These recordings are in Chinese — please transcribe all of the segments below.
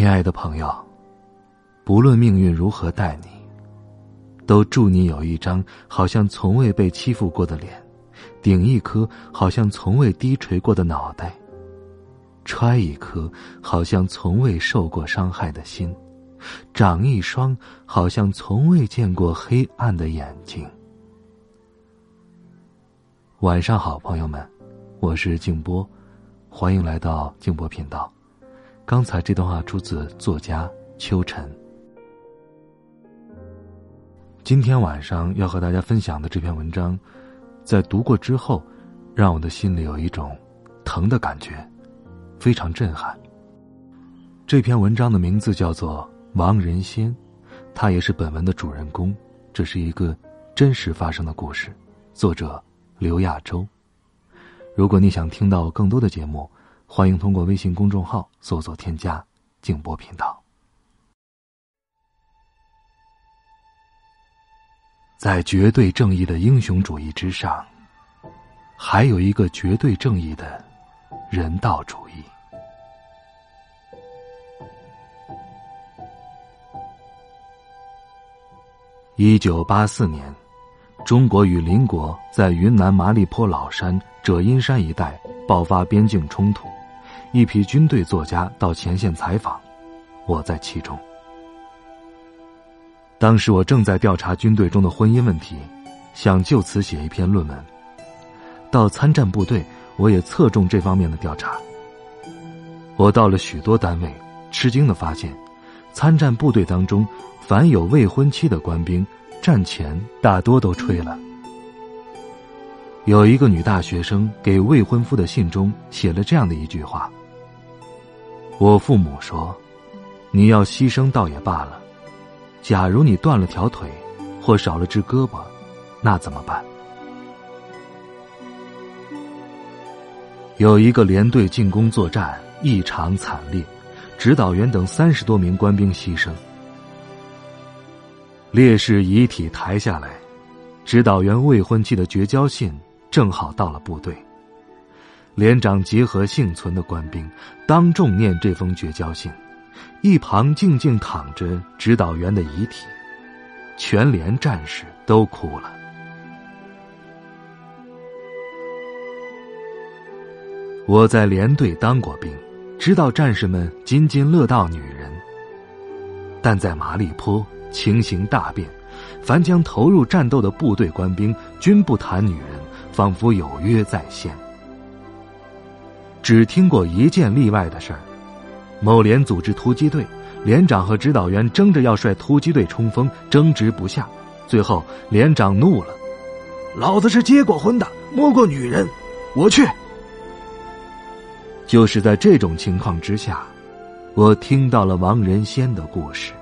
亲爱的朋友，不论命运如何待你，都祝你有一张好像从未被欺负过的脸，顶一颗好像从未低垂过的脑袋，揣一颗好像从未受过伤害的心，长一双好像从未见过黑暗的眼睛。晚上好，朋友们，我是静波，欢迎来到静波频道。刚才这段话出自作家秋晨。今天晚上要和大家分享的这篇文章，在读过之后，让我的心里有一种疼的感觉，非常震撼。这篇文章的名字叫做《亡人仙》，他也是本文的主人公。这是一个真实发生的故事，作者刘亚洲。如果你想听到更多的节目。欢迎通过微信公众号搜索添加“静波频道”。在绝对正义的英雄主义之上，还有一个绝对正义的人道主义。一九八四年，中国与邻国在云南麻栗坡老山、者阴山一带爆发边境冲突。一批军队作家到前线采访，我在其中。当时我正在调查军队中的婚姻问题，想就此写一篇论文。到参战部队，我也侧重这方面的调查。我到了许多单位，吃惊的发现，参战部队当中，凡有未婚妻的官兵，战前大多都吹了。有一个女大学生给未婚夫的信中写了这样的一句话。我父母说：“你要牺牲倒也罢了，假如你断了条腿，或少了只胳膊，那怎么办？”有一个连队进攻作战异常惨烈，指导员等三十多名官兵牺牲。烈士遗体抬下来，指导员未婚妻的绝交信正好到了部队。连长结合幸存的官兵，当众念这封绝交信，一旁静静躺着指导员的遗体，全连战士都哭了。我在连队当过兵，知道战士们津津乐道女人，但在麻栗坡情形大变，凡将投入战斗的部队官兵均不谈女人，仿佛有约在先。只听过一件例外的事儿：某连组织突击队，连长和指导员争着要率突击队冲锋，争执不下。最后连长怒了：“老子是结过婚的，摸过女人，我去。”就是在这种情况之下，我听到了王仁先的故事。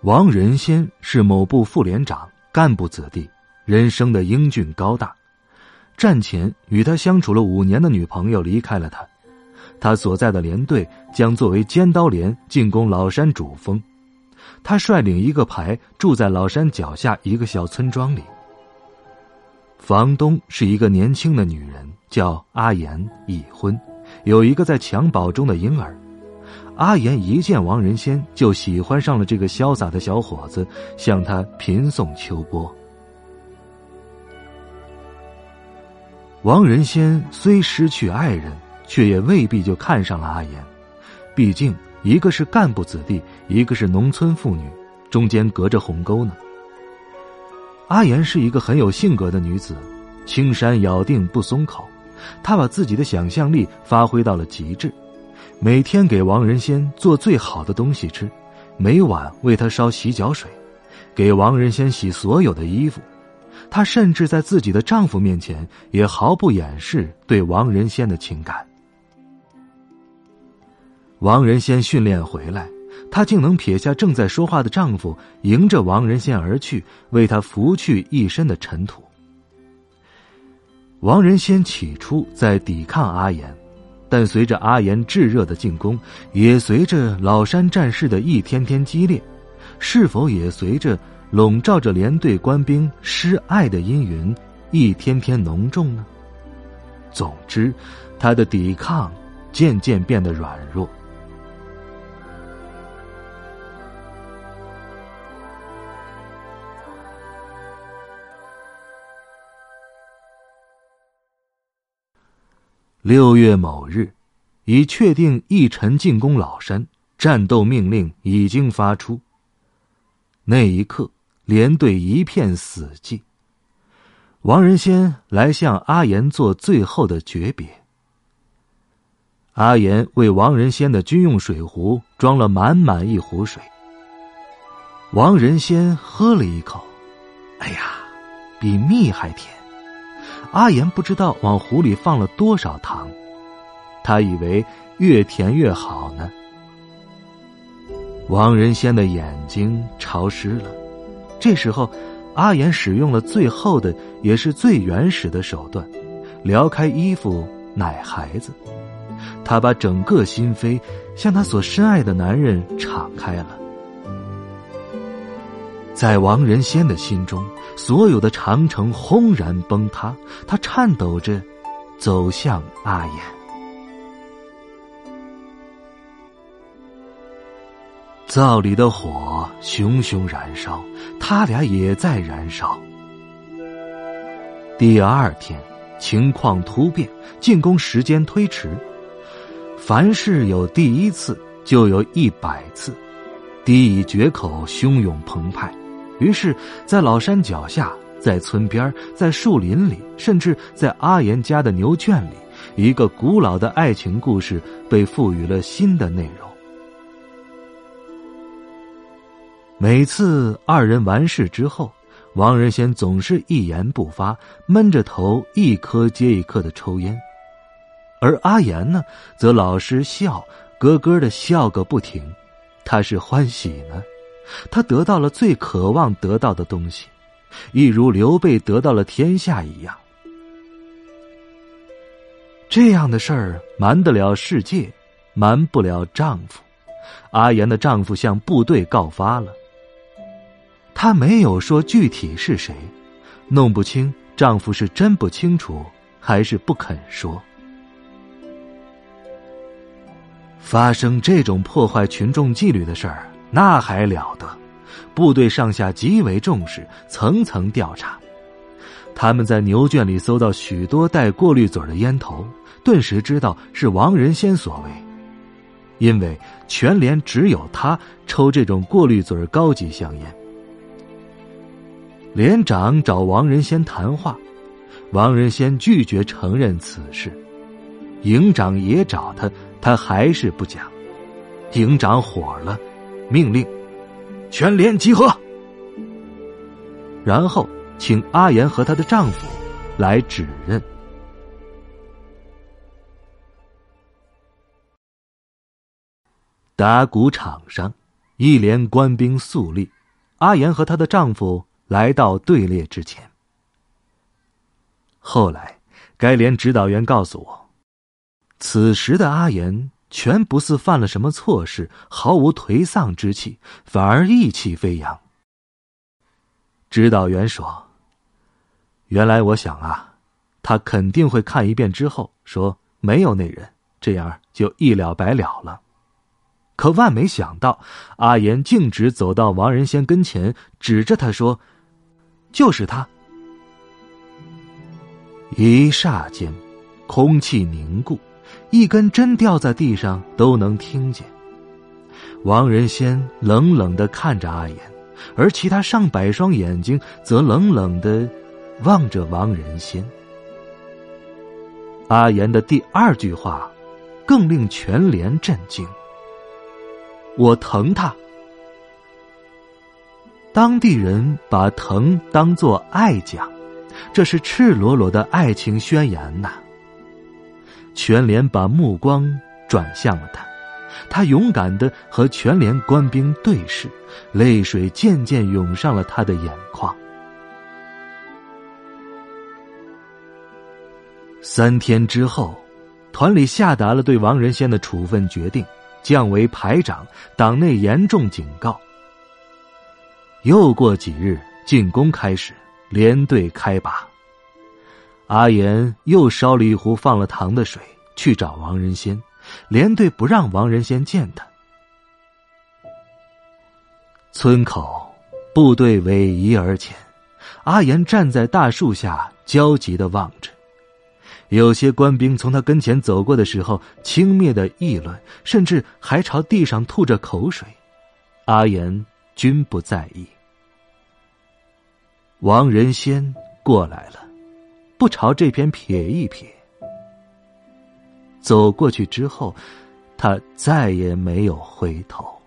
王仁先是某部副连长，干部子弟。人生的英俊高大，战前与他相处了五年的女朋友离开了他，他所在的连队将作为尖刀连进攻老山主峰，他率领一个排住在老山脚下一个小村庄里。房东是一个年轻的女人，叫阿岩，已婚，有一个在襁褓中的婴儿。阿岩一见王仁先就喜欢上了这个潇洒的小伙子，向他频送秋波。王仁先虽失去爱人，却也未必就看上了阿言。毕竟，一个是干部子弟，一个是农村妇女，中间隔着鸿沟呢。阿言是一个很有性格的女子，青山咬定不松口。她把自己的想象力发挥到了极致，每天给王仁先做最好的东西吃，每晚为他烧洗脚水，给王仁先洗所有的衣服。她甚至在自己的丈夫面前也毫不掩饰对王仁仙的情感。王仁仙训练回来，她竟能撇下正在说话的丈夫，迎着王仁仙而去，为他拂去一身的尘土。王仁仙起初在抵抗阿言，但随着阿言炙热的进攻，也随着老山战事的一天天激烈，是否也随着笼罩着连队官兵失爱的阴云一天天浓重呢？总之，他的抵抗渐渐变得软弱。六月某日，已确定一晨进攻老山，战斗命令已经发出。那一刻，连队一片死寂。王仁先来向阿言做最后的诀别。阿言为王仁先的军用水壶装了满满一壶水。王仁先喝了一口，哎呀，比蜜还甜。阿言不知道往壶里放了多少糖，他以为越甜越好呢。王仁仙的眼睛潮湿了，这时候，阿岩使用了最后的也是最原始的手段，撩开衣服奶孩子，他把整个心扉向他所深爱的男人敞开了。在王仁先的心中。所有的长城轰然崩塌，他颤抖着走向阿言。灶里的火熊熊燃烧，他俩也在燃烧。第二天，情况突变，进攻时间推迟。凡事有第一次，就有一百次。敌已决口，汹涌澎湃。于是，在老山脚下，在村边，在树林里，甚至在阿岩家的牛圈里，一个古老的爱情故事被赋予了新的内容。每次二人完事之后，王仁先总是一言不发，闷着头，一颗接一颗的抽烟，而阿言呢，则老是笑，咯咯的笑个不停，他是欢喜呢。他得到了最渴望得到的东西，一如刘备得到了天下一样。这样的事儿瞒得了世界，瞒不了丈夫。阿言的丈夫向部队告发了，她没有说具体是谁，弄不清丈夫是真不清楚，还是不肯说。发生这种破坏群众纪律的事儿。那还了得！部队上下极为重视，层层调查。他们在牛圈里搜到许多带过滤嘴的烟头，顿时知道是王仁先所为。因为全连只有他抽这种过滤嘴高级香烟。连长找王仁先谈话，王仁先拒绝承认此事。营长也找他，他还是不讲。营长火了。命令，全连集合。然后请阿言和她的丈夫来指认。打谷场上，一连官兵肃立，阿言和她的丈夫来到队列之前。后来，该连指导员告诉我，此时的阿言。全不似犯了什么错事，毫无颓丧之气，反而意气飞扬。指导员说：“原来我想啊，他肯定会看一遍之后说没有那人，这样就一了百了了。可万没想到，阿言径直走到王仁先跟前，指着他说：‘就是他。’一霎间，空气凝固。”一根针掉在地上都能听见。王仁先冷冷的看着阿言，而其他上百双眼睛则冷冷的望着王仁先。阿言的第二句话，更令全连震惊。我疼他。当地人把疼当作爱讲。这是赤裸裸的爱情宣言呐！全连把目光转向了他，他勇敢的和全连官兵对视，泪水渐渐涌上了他的眼眶。三天之后，团里下达了对王仁先的处分决定，降为排长，党内严重警告。又过几日，进攻开始，连队开拔。阿岩又烧了一壶放了糖的水去找王仁先，连队不让王仁先见他。村口，部队逶迤而前，阿岩站在大树下焦急的望着。有些官兵从他跟前走过的时候，轻蔑的议论，甚至还朝地上吐着口水。阿岩均不在意。王仁先过来了，不朝这边瞥一瞥。走过去之后，他再也没有回头。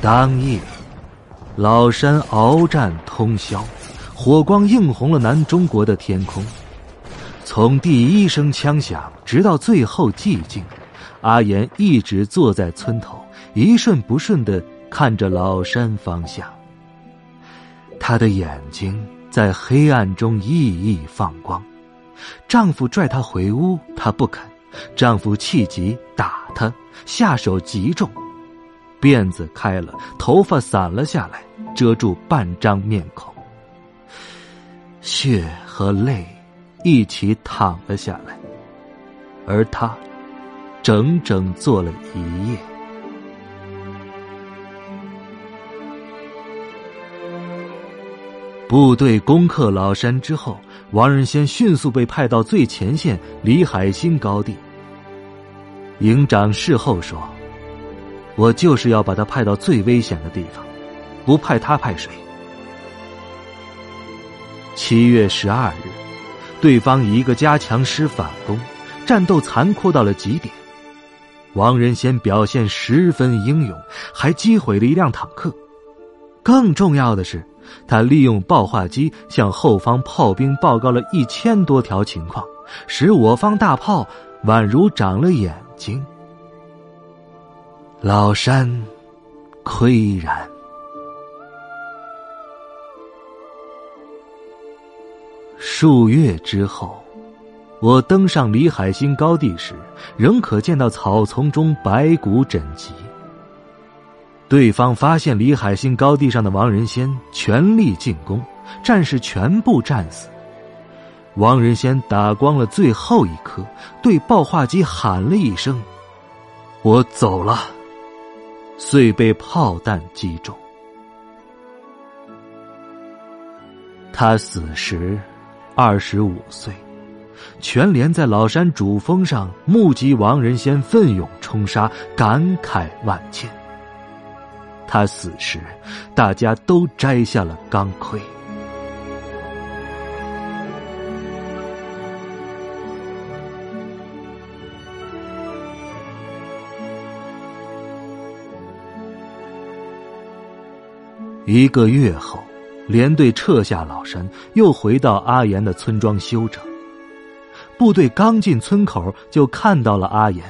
当夜。老山鏖战通宵，火光映红了南中国的天空。从第一声枪响直到最后寂静，阿言一直坐在村头，一瞬不瞬的看着老山方向。她的眼睛在黑暗中熠熠放光。丈夫拽她回屋，她不肯。丈夫气急打她，下手极重，辫子开了，头发散了下来。遮住半张面孔，血和泪一起躺了下来，而他整整坐了一夜。部队攻克老山之后，王仁先迅速被派到最前线李海兴高地。营长事后说：“我就是要把他派到最危险的地方。”不派他派谁？七月十二日，对方一个加强师反攻，战斗残酷到了极点。王仁先表现十分英勇，还击毁了一辆坦克。更重要的是，他利用报话机向后方炮兵报告了一千多条情况，使我方大炮宛如长了眼睛。老山岿然。数月之后，我登上李海兴高地时，仍可见到草丛中白骨枕藉。对方发现李海兴高地上的王仁先，全力进攻，战士全部战死。王仁先打光了最后一颗，对报话机喊了一声：“我走了。”遂被炮弹击中。他死时。二十五岁，全连在老山主峰上目击王仁先奋勇冲杀，感慨万千。他死时，大家都摘下了钢盔。一个月后。连队撤下老山，又回到阿岩的村庄休整。部队刚进村口，就看到了阿岩，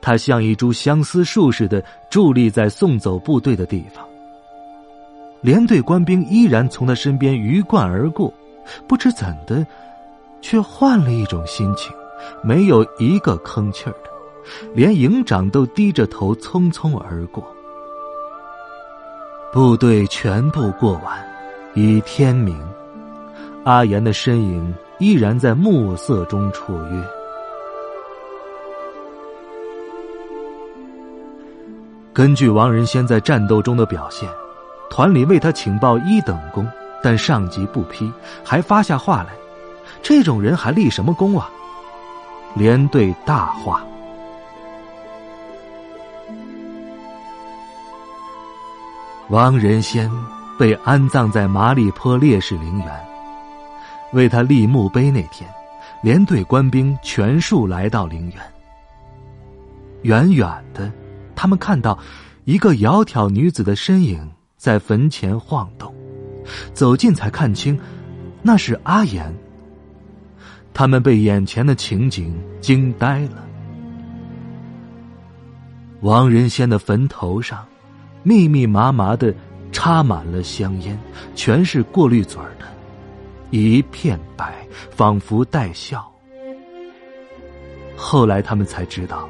他像一株相思树似的伫立在送走部队的地方。连队官兵依然从他身边鱼贯而过，不知怎的，却换了一种心情，没有一个吭气儿的，连营长都低着头匆匆而过。部队全部过完。已天明，阿言的身影依然在暮色中绰约。根据王仁先在战斗中的表现，团里为他请报一等功，但上级不批，还发下话来：“这种人还立什么功啊？”连队大话，王仁先。被安葬在麻栗坡烈士陵园。为他立墓碑那天，连队官兵全数来到陵园。远远的，他们看到一个窈窕女子的身影在坟前晃动，走近才看清，那是阿言。他们被眼前的情景惊呆了。王仁先的坟头上，密密麻麻的插满了香烟，全是过滤嘴的，一片白，仿佛带笑。后来他们才知道。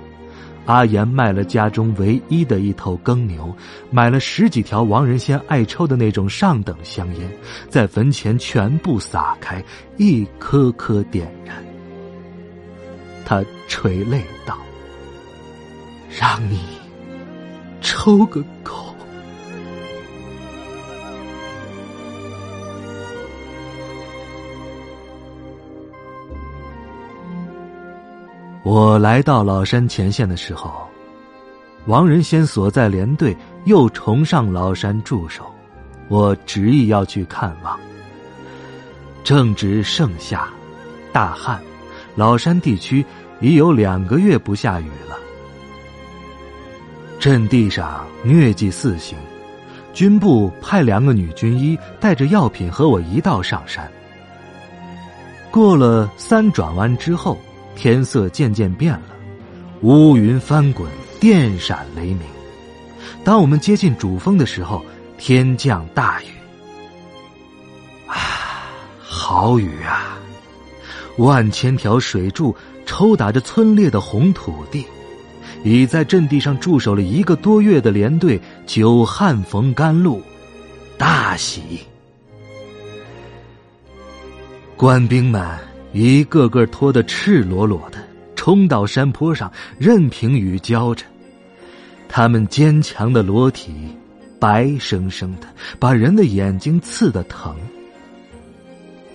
阿岩卖了家中唯一的一头耕牛，买了十几条王仁仙爱抽的那种上等香烟，在坟前全部撒开，一颗颗点燃。他垂泪道：“让你抽个够。”我来到老山前线的时候，王仁先所在连队又重上老山驻守，我执意要去看望。正值盛夏，大旱，老山地区已有两个月不下雨了。阵地上疟疾四行，军部派两个女军医带着药品和我一道上山。过了三转弯之后。天色渐渐变了，乌云翻滚，电闪雷鸣。当我们接近主峰的时候，天降大雨。啊，好雨啊！万千条水柱抽打着村裂的红土地，已在阵地上驻守了一个多月的连队，久旱逢甘露，大喜。官兵们。一个个脱得赤裸裸的，冲到山坡上，任凭雨浇着。他们坚强的裸体，白生生的，把人的眼睛刺得疼。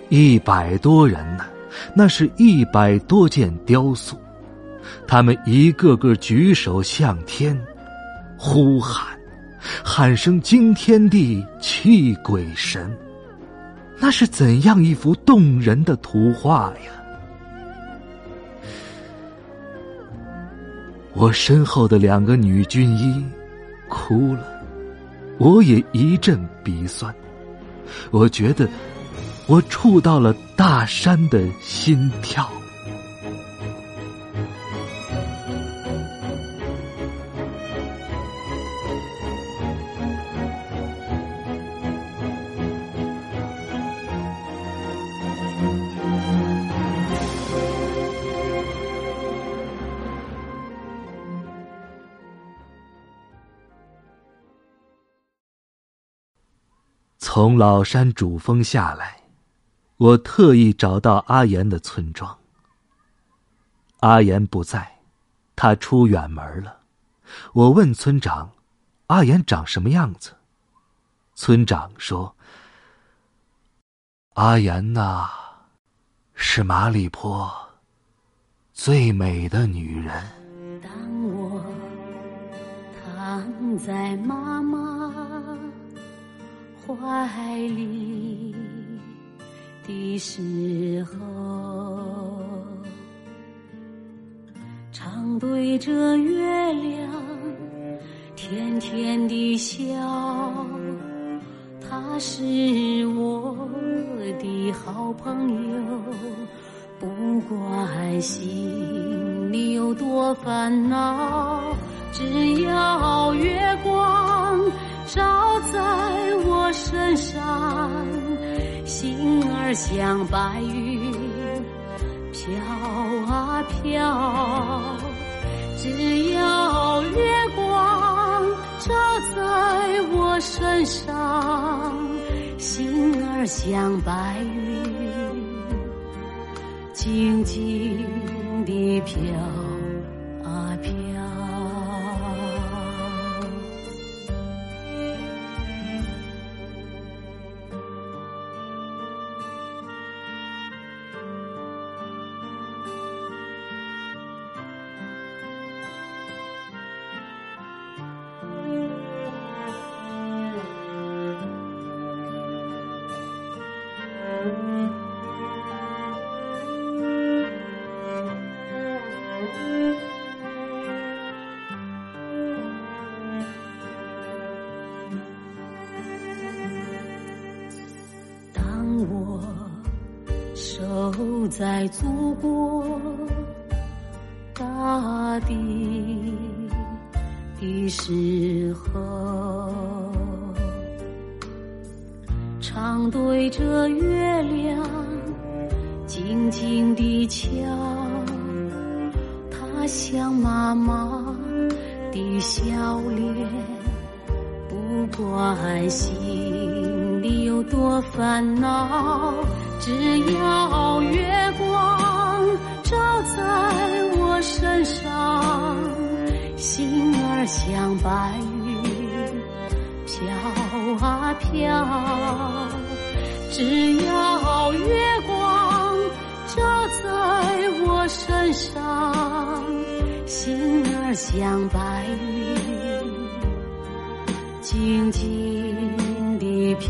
一百多人呢，那是一百多件雕塑，他们一个个举手向天，呼喊，喊声惊天地，泣鬼神。那是怎样一幅动人的图画呀！我身后的两个女军医哭了，我也一阵鼻酸。我觉得我触到了大山的心跳。从老山主峰下来，我特意找到阿岩的村庄。阿岩不在，他出远门了。我问村长：“阿岩长什么样子？”村长说：“阿岩呐，是马里坡最美的女人。”当我躺在妈妈。怀里的时候，常对着月亮甜甜的笑。他是我的好朋友，不管心里有多烦恼，只要月光。上，心儿像白云飘啊飘。只要月光照在我身上，心儿像白云静静地飘在祖国大地的时候，常对着月亮静静地瞧，他像妈妈的笑脸，不管心里有多烦恼。只要月光照在我身上，心儿像白云飘啊飘。只要月光照在我身上，心儿像白云静静地飘。